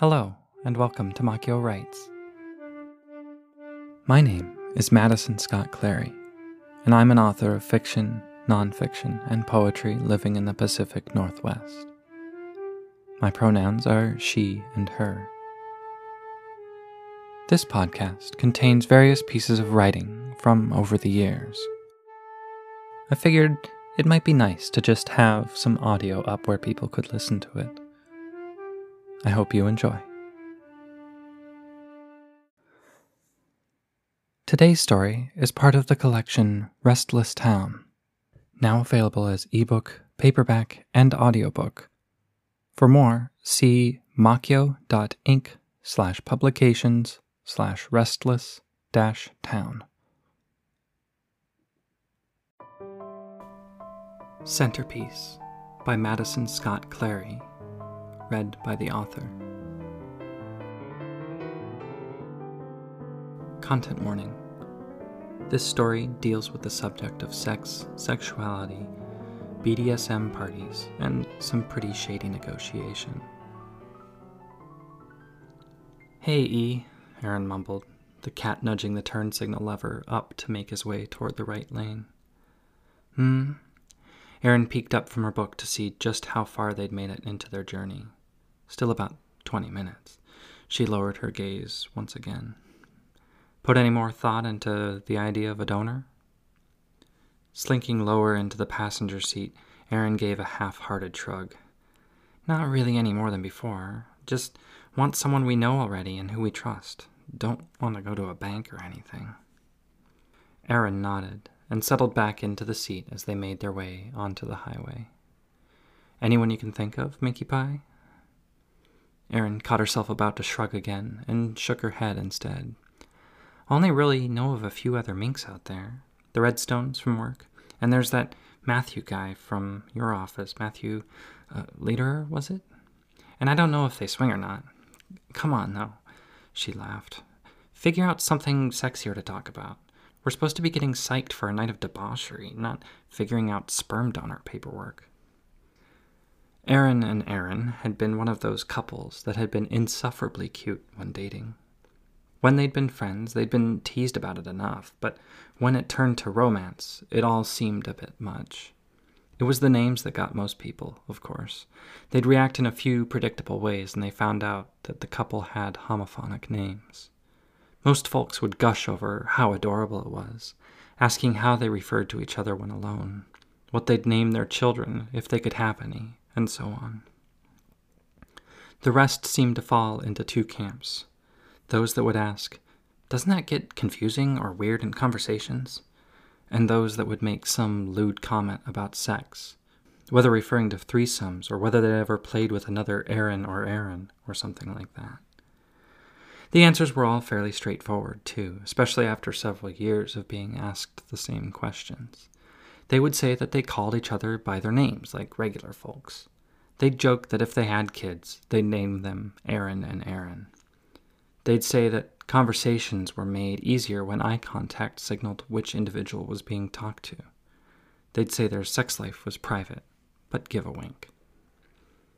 Hello, and welcome to Makyo Writes. My name is Madison Scott Clary, and I'm an author of fiction, nonfiction, and poetry living in the Pacific Northwest. My pronouns are she and her. This podcast contains various pieces of writing from over the years. I figured it might be nice to just have some audio up where people could listen to it. I hope you enjoy. Today's story is part of the collection Restless Town, now available as ebook, paperback, and audiobook. For more, see makyo.ink slash publications slash restless dash town. Centerpiece by Madison Scott Clary, read by the author. Content warning. This story deals with the subject of sex, sexuality, BDSM parties, and some pretty shady negotiation. Hey, E, Aaron mumbled, the cat nudging the turn signal lever up to make his way toward the right lane. Hmm, Aaron peeked up from her book to see just how far they'd made it into their journey. Still about 20 minutes. She lowered her gaze once again. Put any more thought into the idea of a donor? Slinking lower into the passenger seat, Aaron gave a half hearted shrug. Not really any more than before. Just want someone we know already and who we trust. Don't want to go to a bank or anything. Aaron nodded and settled back into the seat as they made their way onto the highway. Anyone you can think of, Minky Pie? Erin caught herself about to shrug again and shook her head instead. I Only really know of a few other minks out there. The Redstones from work, and there's that Matthew guy from your office, Matthew uh, Lederer, was it? And I don't know if they swing or not. Come on, though, she laughed. Figure out something sexier to talk about. We're supposed to be getting psyched for a night of debauchery, not figuring out sperm donor paperwork. Erin and Aaron had been one of those couples that had been insufferably cute when dating. When they'd been friends, they'd been teased about it enough, but when it turned to romance, it all seemed a bit much. It was the names that got most people, of course. They'd react in a few predictable ways, and they found out that the couple had homophonic names. Most folks would gush over how adorable it was, asking how they referred to each other when alone, what they'd name their children if they could have any, and so on. The rest seemed to fall into two camps those that would ask, Doesn't that get confusing or weird in conversations? And those that would make some lewd comment about sex, whether referring to threesomes or whether they'd ever played with another Aaron or Aaron or something like that. The answers were all fairly straightforward, too, especially after several years of being asked the same questions. They would say that they called each other by their names, like regular folks. They'd joke that if they had kids, they'd name them Aaron and Aaron. They'd say that conversations were made easier when eye contact signaled which individual was being talked to. They'd say their sex life was private, but give a wink.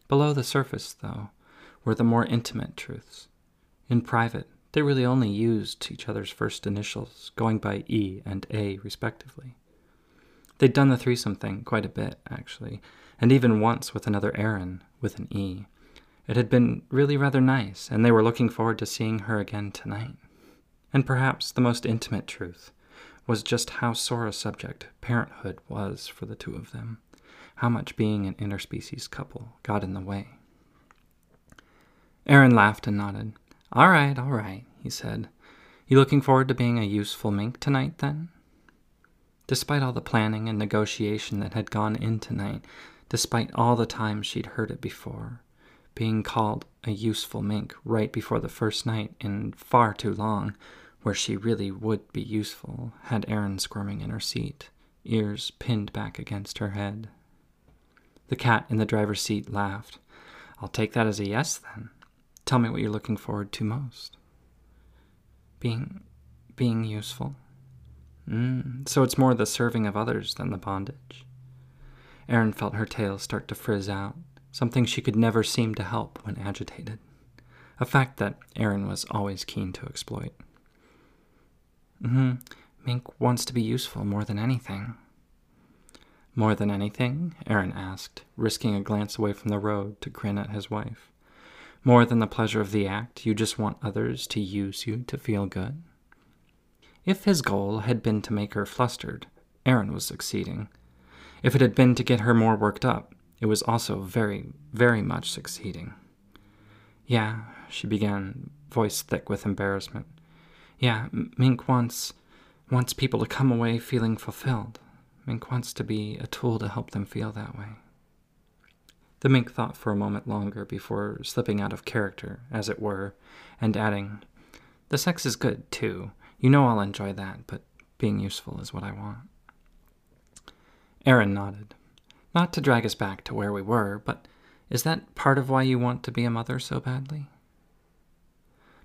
Below the surface, though, were the more intimate truths. In private, they really only used each other's first initials, going by E and A respectively. They'd done the threesome thing quite a bit, actually, and even once with another Aaron with an E. It had been really rather nice, and they were looking forward to seeing her again tonight. And perhaps the most intimate truth was just how sore a subject parenthood was for the two of them, how much being an interspecies couple got in the way. Aaron laughed and nodded. All right, all right, he said. You looking forward to being a useful mink tonight, then? Despite all the planning and negotiation that had gone in tonight, despite all the times she'd heard it before, being called a useful mink right before the first night in far too long, where she really would be useful, had Aaron squirming in her seat, ears pinned back against her head. The cat in the driver's seat laughed. I'll take that as a yes, then. Tell me what you're looking forward to most. Being being useful. Mm, so it's more the serving of others than the bondage. Erin felt her tail start to frizz out, something she could never seem to help when agitated. a fact that Aaron was always keen to exploit. Mm-hmm. Mink wants to be useful more than anything. More than anything? Aaron asked, risking a glance away from the road to grin at his wife. More than the pleasure of the act, you just want others to use you to feel good? If his goal had been to make her flustered, Aaron was succeeding. If it had been to get her more worked up, it was also very, very much succeeding. Yeah, she began, voice thick with embarrassment. Yeah, Mink wants wants people to come away feeling fulfilled. Mink wants to be a tool to help them feel that way. The mink thought for a moment longer before slipping out of character, as it were, and adding, The sex is good, too. You know I'll enjoy that, but being useful is what I want. Aaron nodded. Not to drag us back to where we were, but is that part of why you want to be a mother so badly?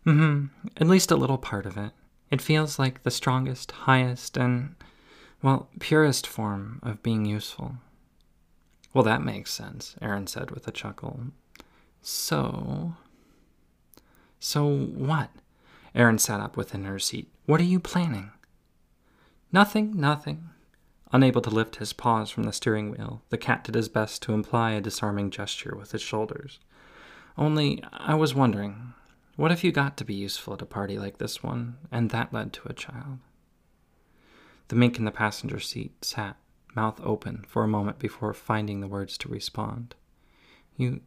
Mm hmm, at least a little part of it. It feels like the strongest, highest, and, well, purest form of being useful. Well, that makes sense, Aaron said with a chuckle. So. So what? Aaron sat up within her seat. What are you planning? Nothing, nothing. Unable to lift his paws from the steering wheel, the cat did his best to imply a disarming gesture with his shoulders. Only, I was wondering, what if you got to be useful at a party like this one, and that led to a child? The mink in the passenger seat sat, mouth open, for a moment before finding the words to respond. You.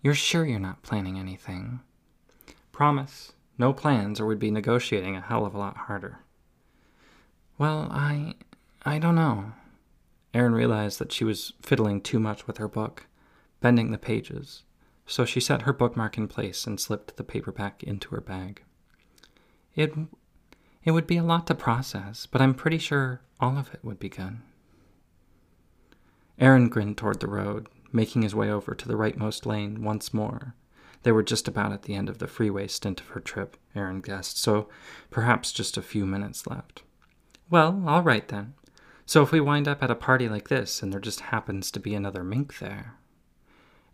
You're sure you're not planning anything? Promise. No plans, or we'd be negotiating a hell of a lot harder. Well, I. I don't know. Aaron realized that she was fiddling too much with her book, bending the pages, so she set her bookmark in place and slipped the paperback into her bag. It, it would be a lot to process, but I'm pretty sure all of it would be good. Aaron grinned toward the road, making his way over to the rightmost lane once more. They were just about at the end of the freeway stint of her trip, Aaron guessed, so perhaps just a few minutes left. Well, all right then. So if we wind up at a party like this and there just happens to be another mink there.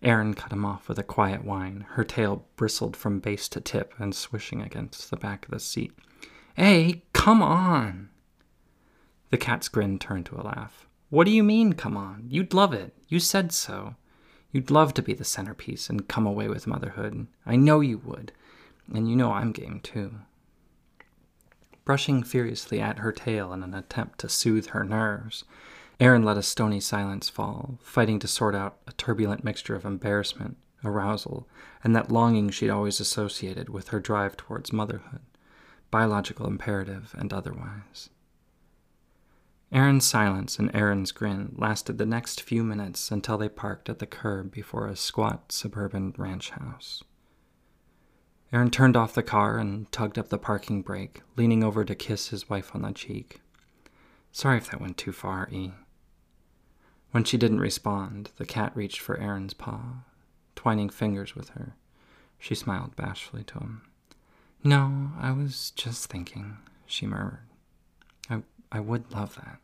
Aaron cut him off with a quiet whine. Her tail bristled from base to tip and swishing against the back of the seat. Hey, come on! The cat's grin turned to a laugh. What do you mean, come on? You'd love it. You said so. You'd love to be the centerpiece and come away with motherhood. I know you would. And you know I'm game too brushing furiously at her tail in an attempt to soothe her nerves. Aaron let a stony silence fall, fighting to sort out a turbulent mixture of embarrassment, arousal, and that longing she'd always associated with her drive towards motherhood, biological imperative and otherwise. Aaron's silence and Aaron's grin lasted the next few minutes until they parked at the curb before a squat suburban ranch house. Aaron turned off the car and tugged up the parking brake, leaning over to kiss his wife on the cheek. Sorry if that went too far, E. When she didn't respond, the cat reached for Aaron's paw, twining fingers with her. She smiled bashfully to him. No, I was just thinking, she murmured. I, I would love that.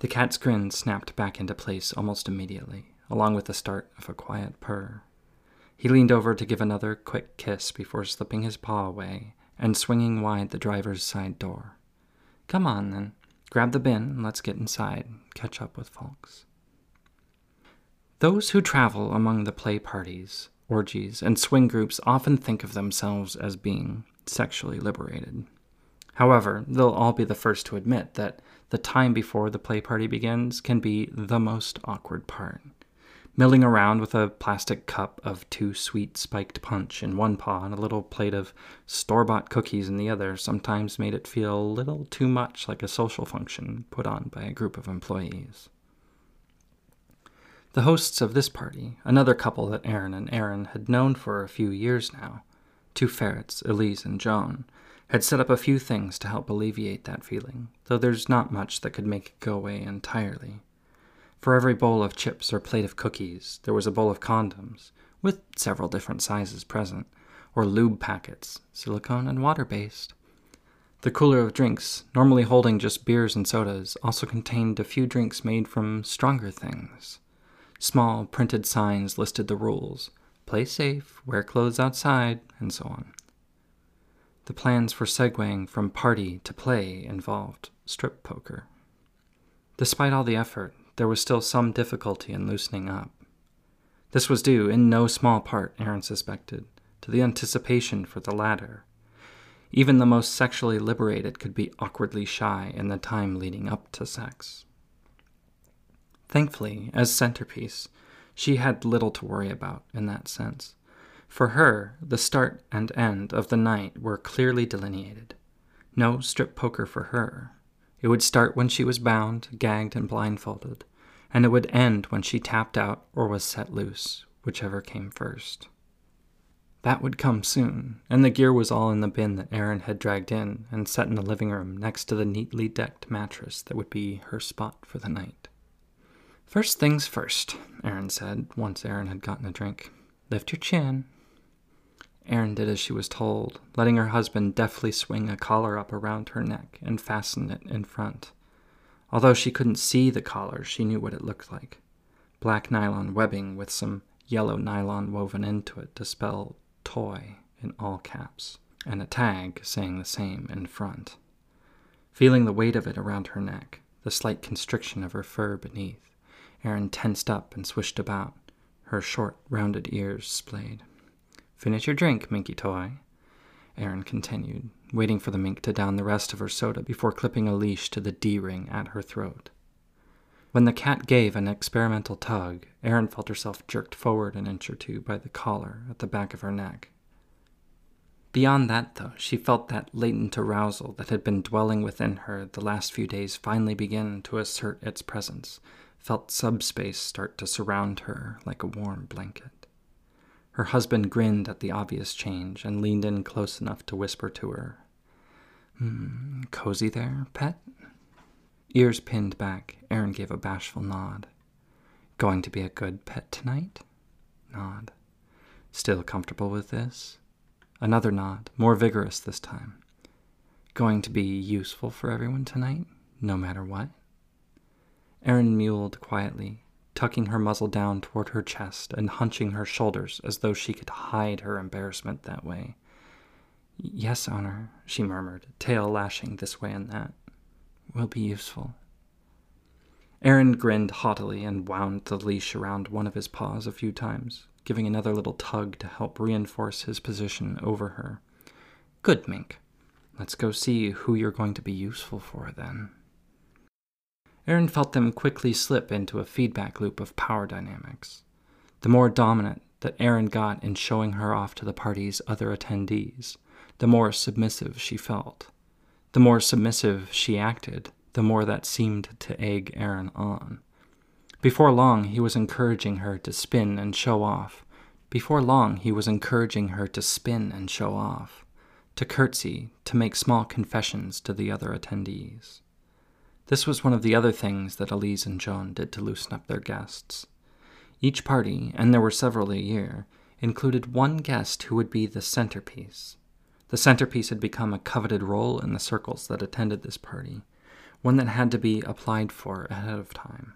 The cat's grin snapped back into place almost immediately, along with the start of a quiet purr. He leaned over to give another quick kiss before slipping his paw away and swinging wide the driver's side door. Come on, then. Grab the bin and let's get inside, and catch up with folks. Those who travel among the play parties, orgies, and swing groups often think of themselves as being sexually liberated. However, they'll all be the first to admit that the time before the play party begins can be the most awkward part milling around with a plastic cup of too sweet spiked punch in one paw and a little plate of store bought cookies in the other sometimes made it feel a little too much like a social function put on by a group of employees. The hosts of this party, another couple that Aaron and Aaron had known for a few years now, two ferrets, Elise and Joan, had set up a few things to help alleviate that feeling, though there's not much that could make it go away entirely. For every bowl of chips or plate of cookies, there was a bowl of condoms, with several different sizes present, or lube packets, silicone and water based. The cooler of drinks, normally holding just beers and sodas, also contained a few drinks made from stronger things. Small printed signs listed the rules play safe, wear clothes outside, and so on. The plans for segueing from party to play involved strip poker. Despite all the effort, there was still some difficulty in loosening up. This was due, in no small part, Aaron suspected, to the anticipation for the latter. Even the most sexually liberated could be awkwardly shy in the time leading up to sex. Thankfully, as centerpiece, she had little to worry about in that sense. For her, the start and end of the night were clearly delineated. No strip poker for her. It would start when she was bound, gagged, and blindfolded, and it would end when she tapped out or was set loose, whichever came first. That would come soon, and the gear was all in the bin that Aaron had dragged in and set in the living room next to the neatly decked mattress that would be her spot for the night. First things first, Aaron said, once Aaron had gotten a drink. Lift your chin. Aaron did as she was told, letting her husband deftly swing a collar up around her neck and fasten it in front. Although she couldn't see the collar, she knew what it looked like black nylon webbing with some yellow nylon woven into it to spell toy in all caps, and a tag saying the same in front. Feeling the weight of it around her neck, the slight constriction of her fur beneath, Aaron tensed up and swished about, her short, rounded ears splayed. Finish your drink, Minky Toy. Aaron continued, waiting for the mink to down the rest of her soda before clipping a leash to the D ring at her throat. When the cat gave an experimental tug, Aaron felt herself jerked forward an inch or two by the collar at the back of her neck. Beyond that, though, she felt that latent arousal that had been dwelling within her the last few days finally begin to assert its presence, felt subspace start to surround her like a warm blanket. Her husband grinned at the obvious change and leaned in close enough to whisper to her, hmm, Cozy there, pet? Ears pinned back, Aaron gave a bashful nod. Going to be a good pet tonight? Nod. Still comfortable with this? Another nod, more vigorous this time. Going to be useful for everyone tonight, no matter what? Aaron mewled quietly, tucking her muzzle down toward her chest and hunching her shoulders as though she could hide her embarrassment that way. Yes, Honor, she murmured, tail lashing this way and that will be useful. Aaron grinned haughtily and wound the leash around one of his paws a few times, giving another little tug to help reinforce his position over her. Good, Mink. Let's go see who you're going to be useful for then. Aaron felt them quickly slip into a feedback loop of power dynamics. The more dominant that Aaron got in showing her off to the party's other attendees, the more submissive she felt. The more submissive she acted, the more that seemed to egg Aaron on. Before long, he was encouraging her to spin and show off. Before long, he was encouraging her to spin and show off, to curtsy, to make small confessions to the other attendees. This was one of the other things that Elise and Joan did to loosen up their guests. Each party, and there were several a year, included one guest who would be the centerpiece, the centerpiece had become a coveted role in the circles that attended this party, one that had to be applied for ahead of time.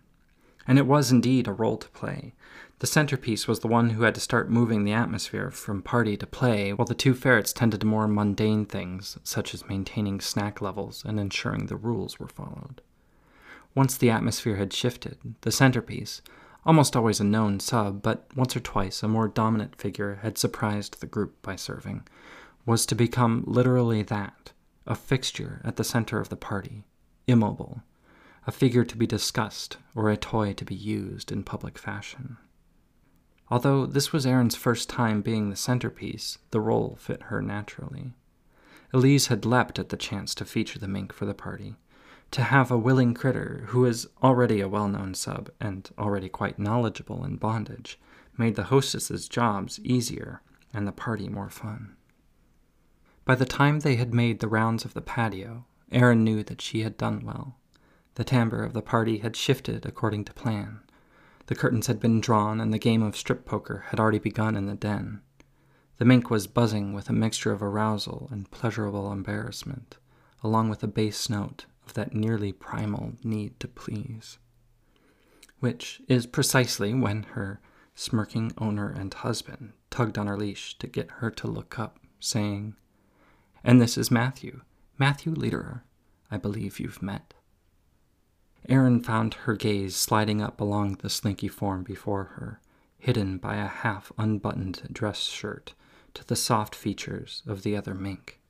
And it was indeed a role to play. The centerpiece was the one who had to start moving the atmosphere from party to play, while the two ferrets tended to more mundane things, such as maintaining snack levels and ensuring the rules were followed. Once the atmosphere had shifted, the centerpiece, almost always a known sub, but once or twice a more dominant figure had surprised the group by serving, was to become literally that a fixture at the center of the party, immobile, a figure to be discussed or a toy to be used in public fashion. Although this was Aaron's first time being the centerpiece, the role fit her naturally. Elise had leapt at the chance to feature the mink for the party, to have a willing critter who is already a well known sub and already quite knowledgeable in bondage made the hostess's jobs easier and the party more fun. By the time they had made the rounds of the patio, Aaron knew that she had done well. The timbre of the party had shifted according to plan. The curtains had been drawn, and the game of strip poker had already begun in the den. The mink was buzzing with a mixture of arousal and pleasurable embarrassment, along with a bass note of that nearly primal need to please. Which is precisely when her smirking owner and husband tugged on her leash to get her to look up, saying, And this is Matthew, Matthew Lederer. I believe you've met. Erin found her gaze sliding up along the slinky form before her, hidden by a half unbuttoned dress shirt to the soft features of the other mink.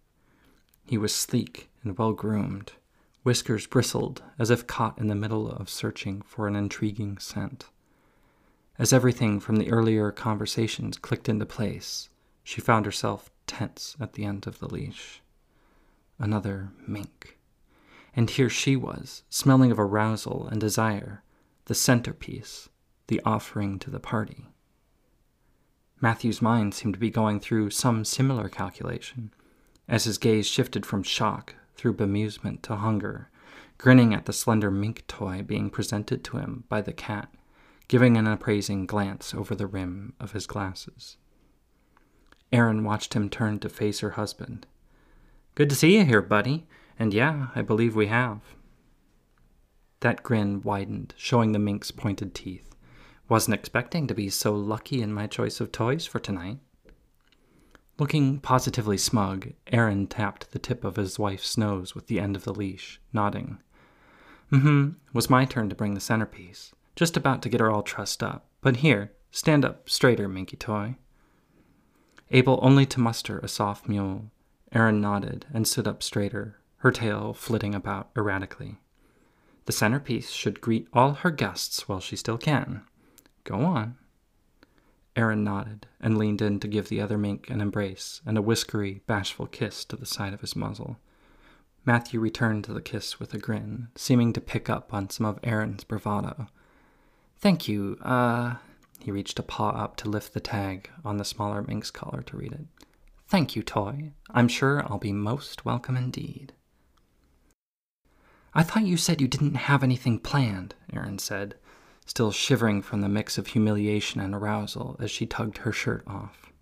He was sleek and well groomed. Whiskers bristled as if caught in the middle of searching for an intriguing scent. As everything from the earlier conversations clicked into place, she found herself tense at the end of the leash. Another mink. And here she was, smelling of arousal and desire, the centerpiece, the offering to the party. Matthew's mind seemed to be going through some similar calculation as his gaze shifted from shock through bemusement to hunger, grinning at the slender mink toy being presented to him by the cat, giving an appraising glance over the rim of his glasses. Erin watched him turn to face her husband. Good to see you here, buddy. And yeah, I believe we have. That grin widened, showing the mink's pointed teeth. Wasn't expecting to be so lucky in my choice of toys for tonight. Looking positively smug, Aaron tapped the tip of his wife's nose with the end of the leash, nodding. Mm-hmm, was my turn to bring the centerpiece. Just about to get her all trussed up. But here, stand up straighter, Minky Toy. Able only to muster a soft mew, Aaron nodded and stood up straighter, her tail flitting about erratically. The centerpiece should greet all her guests while she still can. Go on. Aaron nodded and leaned in to give the other mink an embrace and a whiskery, bashful kiss to the side of his muzzle. Matthew returned to the kiss with a grin, seeming to pick up on some of Aaron's bravado. Thank you, uh. He reached a paw up to lift the tag on the smaller mink's collar to read it. Thank you, Toy. I'm sure I'll be most welcome indeed. I thought you said you didn't have anything planned, Erin said, still shivering from the mix of humiliation and arousal as she tugged her shirt off.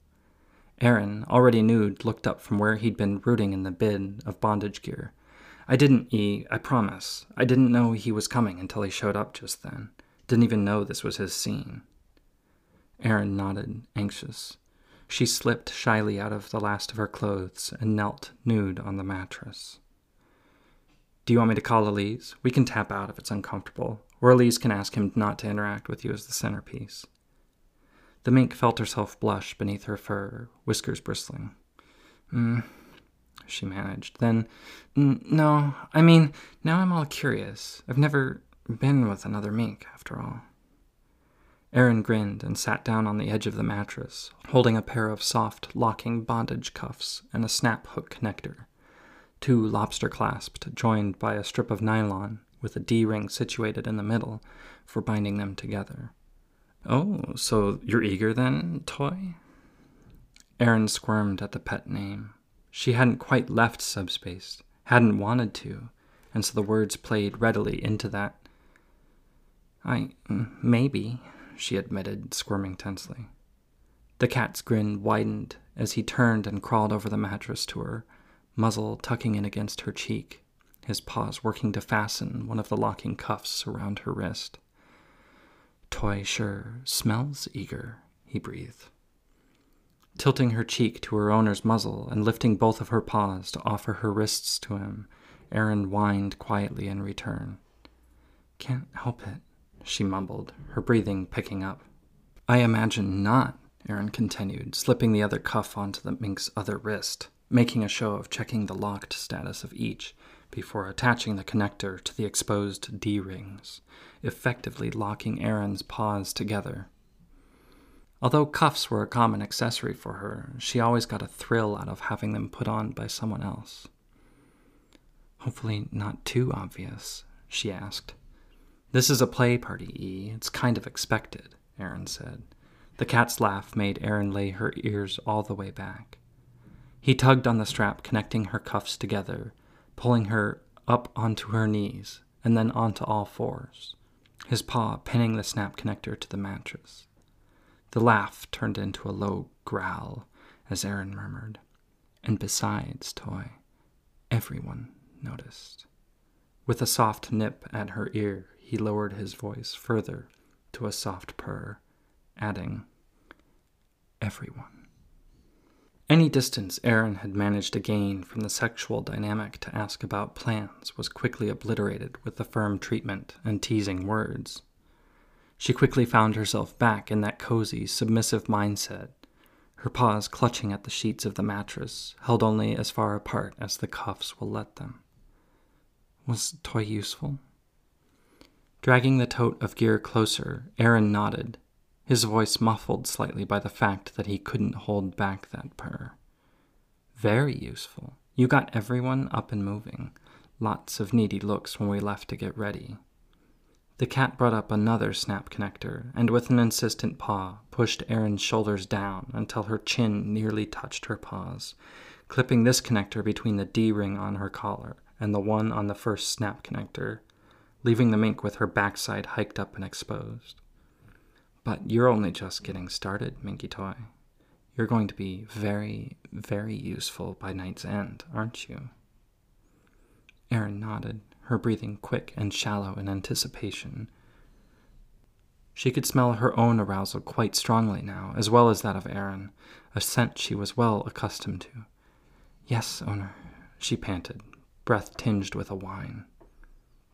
Erin, already nude, looked up from where he'd been rooting in the bin of bondage gear. I didn't, E, I promise. I didn't know he was coming until he showed up just then. Didn't even know this was his scene. Erin nodded, anxious. She slipped shyly out of the last of her clothes and knelt nude on the mattress. Do you want me to call Elise? We can tap out if it's uncomfortable, or Elise can ask him not to interact with you as the centerpiece. The mink felt herself blush beneath her fur, whiskers bristling. Mm, she managed. Then, no, I mean, now I'm all curious. I've never been with another mink, after all. Aaron grinned and sat down on the edge of the mattress, holding a pair of soft, locking bondage cuffs and a snap hook connector two lobster clasped, joined by a strip of nylon with a D ring situated in the middle for binding them together. Oh, so you're eager then, Toy? Erin squirmed at the pet name. She hadn't quite left subspace, hadn't wanted to, and so the words played readily into that. I. maybe, she admitted, squirming tensely. The cat's grin widened as he turned and crawled over the mattress to her, muzzle tucking in against her cheek, his paws working to fasten one of the locking cuffs around her wrist. Toy sure smells eager, he breathed. Tilting her cheek to her owner's muzzle and lifting both of her paws to offer her wrists to him, Erin whined quietly in return. Can't help it, she mumbled, her breathing picking up. I imagine not, Erin continued, slipping the other cuff onto the mink's other wrist making a show of checking the locked status of each before attaching the connector to the exposed D rings, effectively locking Aaron's paws together. Although cuffs were a common accessory for her, she always got a thrill out of having them put on by someone else. Hopefully, not too obvious, she asked. This is a play party, E. It's kind of expected, Aaron said. The cat's laugh made Aaron lay her ears all the way back. He tugged on the strap connecting her cuffs together, pulling her up onto her knees and then onto all fours, his paw pinning the snap connector to the mattress. The laugh turned into a low growl as Aaron murmured, And besides, Toy, everyone noticed. With a soft nip at her ear, he lowered his voice further to a soft purr, adding, everyone. Any distance Aaron had managed to gain from the sexual dynamic to ask about plans was quickly obliterated with the firm treatment and teasing words. She quickly found herself back in that cozy, submissive mindset, her paws clutching at the sheets of the mattress, held only as far apart as the cuffs will let them. Was the Toy useful? Dragging the tote of gear closer, Aaron nodded, his voice muffled slightly by the fact that he couldn't hold back that purr. Very useful. You got everyone up and moving. Lots of needy looks when we left to get ready. The cat brought up another snap connector and, with an insistent paw, pushed Erin's shoulders down until her chin nearly touched her paws, clipping this connector between the D ring on her collar and the one on the first snap connector, leaving the mink with her backside hiked up and exposed. But you're only just getting started, Minky Toy. You're going to be very, very useful by night's end, aren't you? Aaron nodded, her breathing quick and shallow in anticipation. She could smell her own arousal quite strongly now, as well as that of Aaron, a scent she was well accustomed to. Yes, owner, she panted, breath tinged with a whine.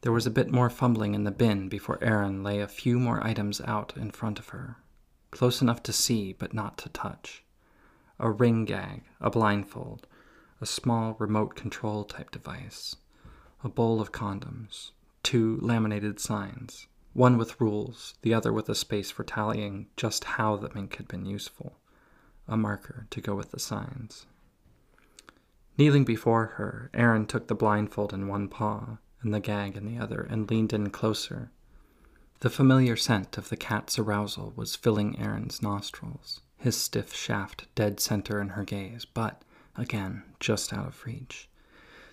There was a bit more fumbling in the bin before Aaron lay a few more items out in front of her, close enough to see but not to touch. A ring gag, a blindfold, a small remote control type device, a bowl of condoms, two laminated signs, one with rules, the other with a space for tallying just how the mink had been useful, a marker to go with the signs. Kneeling before her, Aaron took the blindfold in one paw and the gag in the other and leaned in closer. The familiar scent of the cat's arousal was filling Aaron's nostrils, his stiff shaft dead center in her gaze, but, again, just out of reach.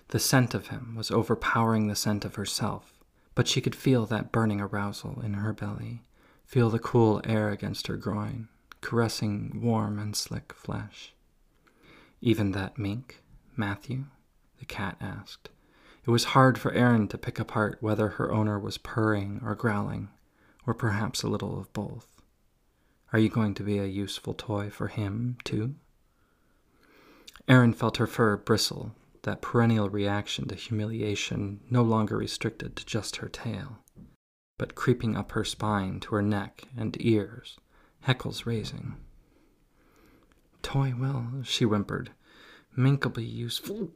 The scent of him was overpowering the scent of herself, but she could feel that burning arousal in her belly, feel the cool air against her groin, caressing warm and slick flesh. Even that mink, Matthew? the cat asked. It was hard for Aaron to pick apart whether her owner was purring or growling, or perhaps a little of both. Are you going to be a useful toy for him, too? Aaron felt her fur bristle, that perennial reaction to humiliation no longer restricted to just her tail, but creeping up her spine to her neck and ears, heckles raising. Toy will, she whimpered. Mink'll be useful.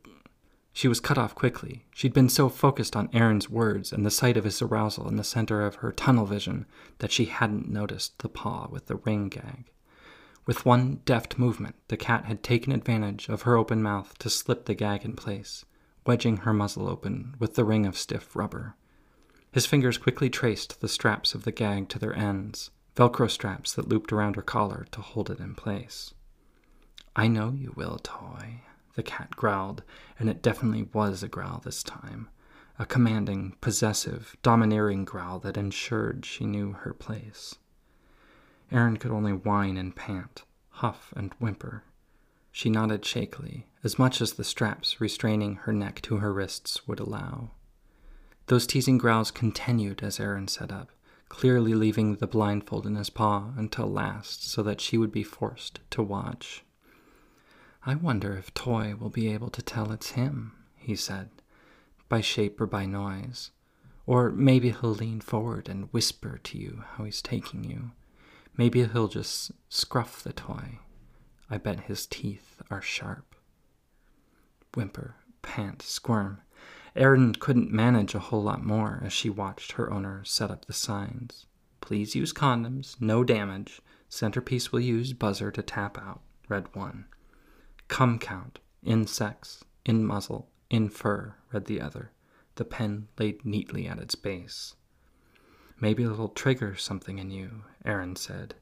She was cut off quickly. She'd been so focused on Aaron's words and the sight of his arousal in the center of her tunnel vision that she hadn't noticed the paw with the ring gag. With one deft movement, the cat had taken advantage of her open mouth to slip the gag in place, wedging her muzzle open with the ring of stiff rubber. His fingers quickly traced the straps of the gag to their ends, Velcro straps that looped around her collar to hold it in place. I know you will, Toy, the cat growled, and it definitely was a growl this time. A commanding, possessive, domineering growl that ensured she knew her place. Aaron could only whine and pant, huff and whimper. She nodded shakily, as much as the straps restraining her neck to her wrists would allow. Those teasing growls continued as Aaron sat up, clearly leaving the blindfold in his paw until last so that she would be forced to watch. I wonder if Toy will be able to tell it's him, he said, by shape or by noise. Or maybe he'll lean forward and whisper to you how he's taking you. Maybe he'll just scruff the toy. I bet his teeth are sharp. Whimper, pant, squirm. Erin couldn't manage a whole lot more as she watched her owner set up the signs. Please use condoms, no damage. Centerpiece will use buzzer to tap out. Red 1. Come count, in sex, in muzzle, in fur, read the other, the pen laid neatly at its base. Maybe it'll trigger something in you, Aaron said.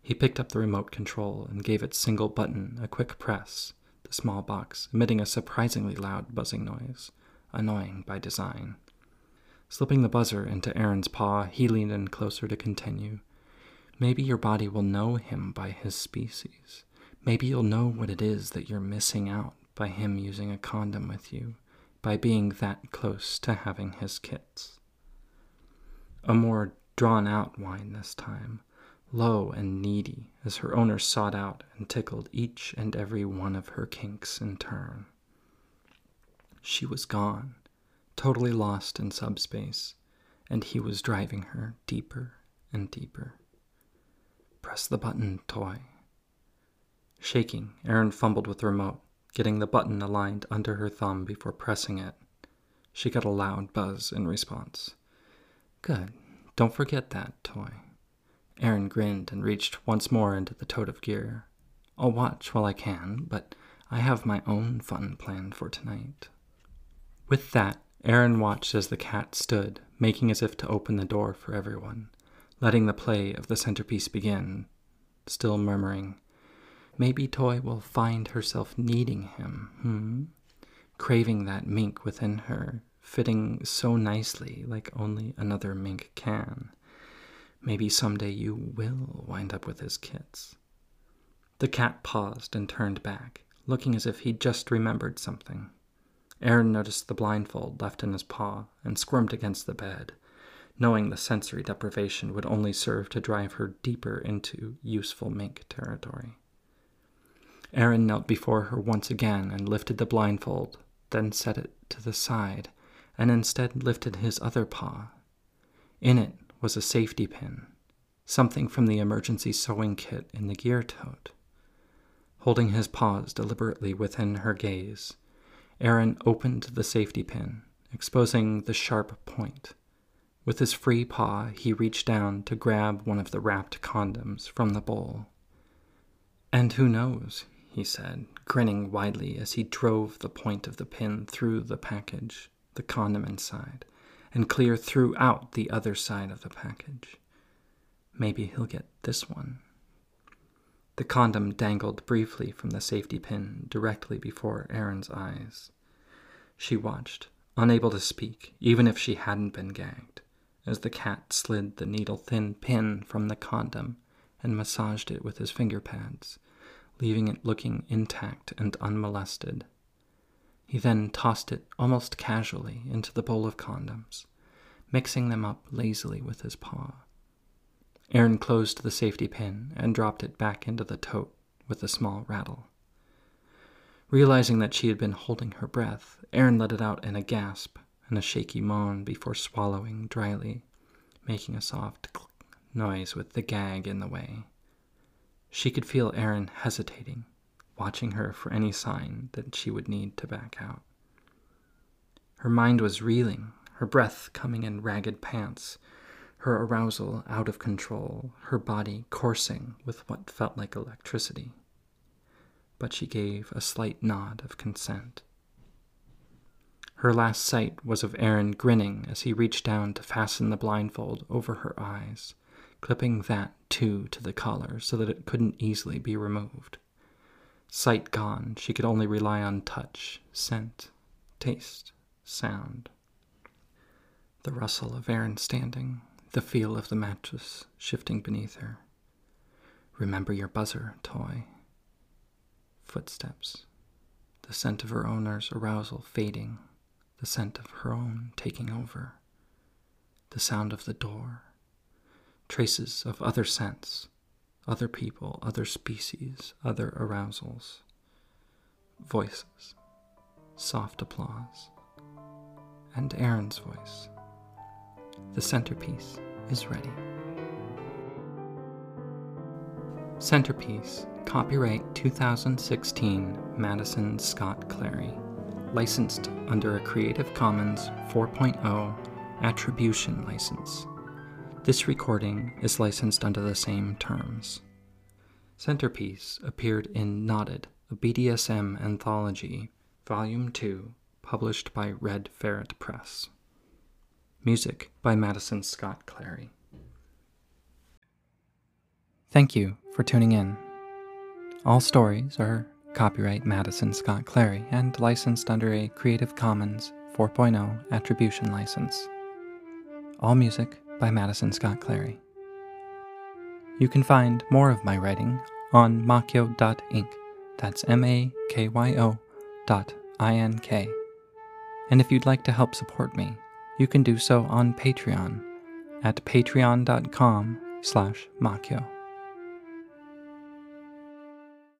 He picked up the remote control and gave its single button a quick press, the small box emitting a surprisingly loud buzzing noise, annoying by design. Slipping the buzzer into Aaron's paw, he leaned in closer to continue. Maybe your body will know him by his species. Maybe you'll know what it is that you're missing out by him using a condom with you, by being that close to having his kits. A more drawn out whine this time, low and needy as her owner sought out and tickled each and every one of her kinks in turn. She was gone, totally lost in subspace, and he was driving her deeper and deeper. Press the button, toy. Shaking, Erin fumbled with the remote, getting the button aligned under her thumb before pressing it. She got a loud buzz in response. Good. Don't forget that, toy. Erin grinned and reached once more into the tote of gear. I'll watch while I can, but I have my own fun planned for tonight. With that, Erin watched as the cat stood, making as if to open the door for everyone, letting the play of the centerpiece begin, still murmuring, Maybe Toy will find herself needing him, hmm? Craving that mink within her, fitting so nicely like only another mink can. Maybe someday you will wind up with his kits. The cat paused and turned back, looking as if he'd just remembered something. Aaron noticed the blindfold left in his paw and squirmed against the bed, knowing the sensory deprivation would only serve to drive her deeper into useful mink territory. Erin knelt before her once again and lifted the blindfold, then set it to the side, and instead lifted his other paw. In it was a safety pin, something from the emergency sewing kit in the gear tote. Holding his paws deliberately within her gaze, Aaron opened the safety pin, exposing the sharp point. With his free paw, he reached down to grab one of the wrapped condoms from the bowl. And who knows, he said, grinning widely as he drove the point of the pin through the package, the condom inside, and clear throughout the other side of the package. Maybe he'll get this one. The condom dangled briefly from the safety pin directly before Erin's eyes. She watched, unable to speak, even if she hadn't been gagged, as the cat slid the needle thin pin from the condom and massaged it with his finger pads, leaving it looking intact and unmolested. He then tossed it almost casually into the bowl of condoms, mixing them up lazily with his paw. Aaron closed the safety pin and dropped it back into the tote with a small rattle. Realizing that she had been holding her breath, Aaron let it out in a gasp and a shaky moan before swallowing dryly, making a soft noise with the gag in the way. She could feel Aaron hesitating, watching her for any sign that she would need to back out. Her mind was reeling, her breath coming in ragged pants, her arousal out of control, her body coursing with what felt like electricity. But she gave a slight nod of consent. Her last sight was of Aaron grinning as he reached down to fasten the blindfold over her eyes, clipping that too to the collar so that it couldn't easily be removed. Sight gone, she could only rely on touch, scent, taste, sound. The rustle of Erin standing, the feel of the mattress shifting beneath her. Remember your buzzer, toy. Footsteps. The scent of her owner's arousal fading, the scent of her own taking over. The sound of the door. Traces of other scents, other people, other species, other arousals. Voices. Soft applause. And Aaron's voice. The centerpiece is ready. Centerpiece, copyright 2016, Madison Scott Clary, licensed under a Creative Commons 4.0 Attribution License. This recording is licensed under the same terms. Centerpiece appeared in Knotted, a BDSM anthology, Volume 2, published by Red Ferret Press. Music by Madison Scott Clary. Thank you for tuning in. All stories are copyright Madison Scott Clary and licensed under a Creative Commons 4.0 attribution license. All music by Madison Scott Clary. You can find more of my writing on makyo.ink. That's M A K Y O dot I N K. And if you'd like to help support me, you can do so on Patreon at patreon.com slash makyo.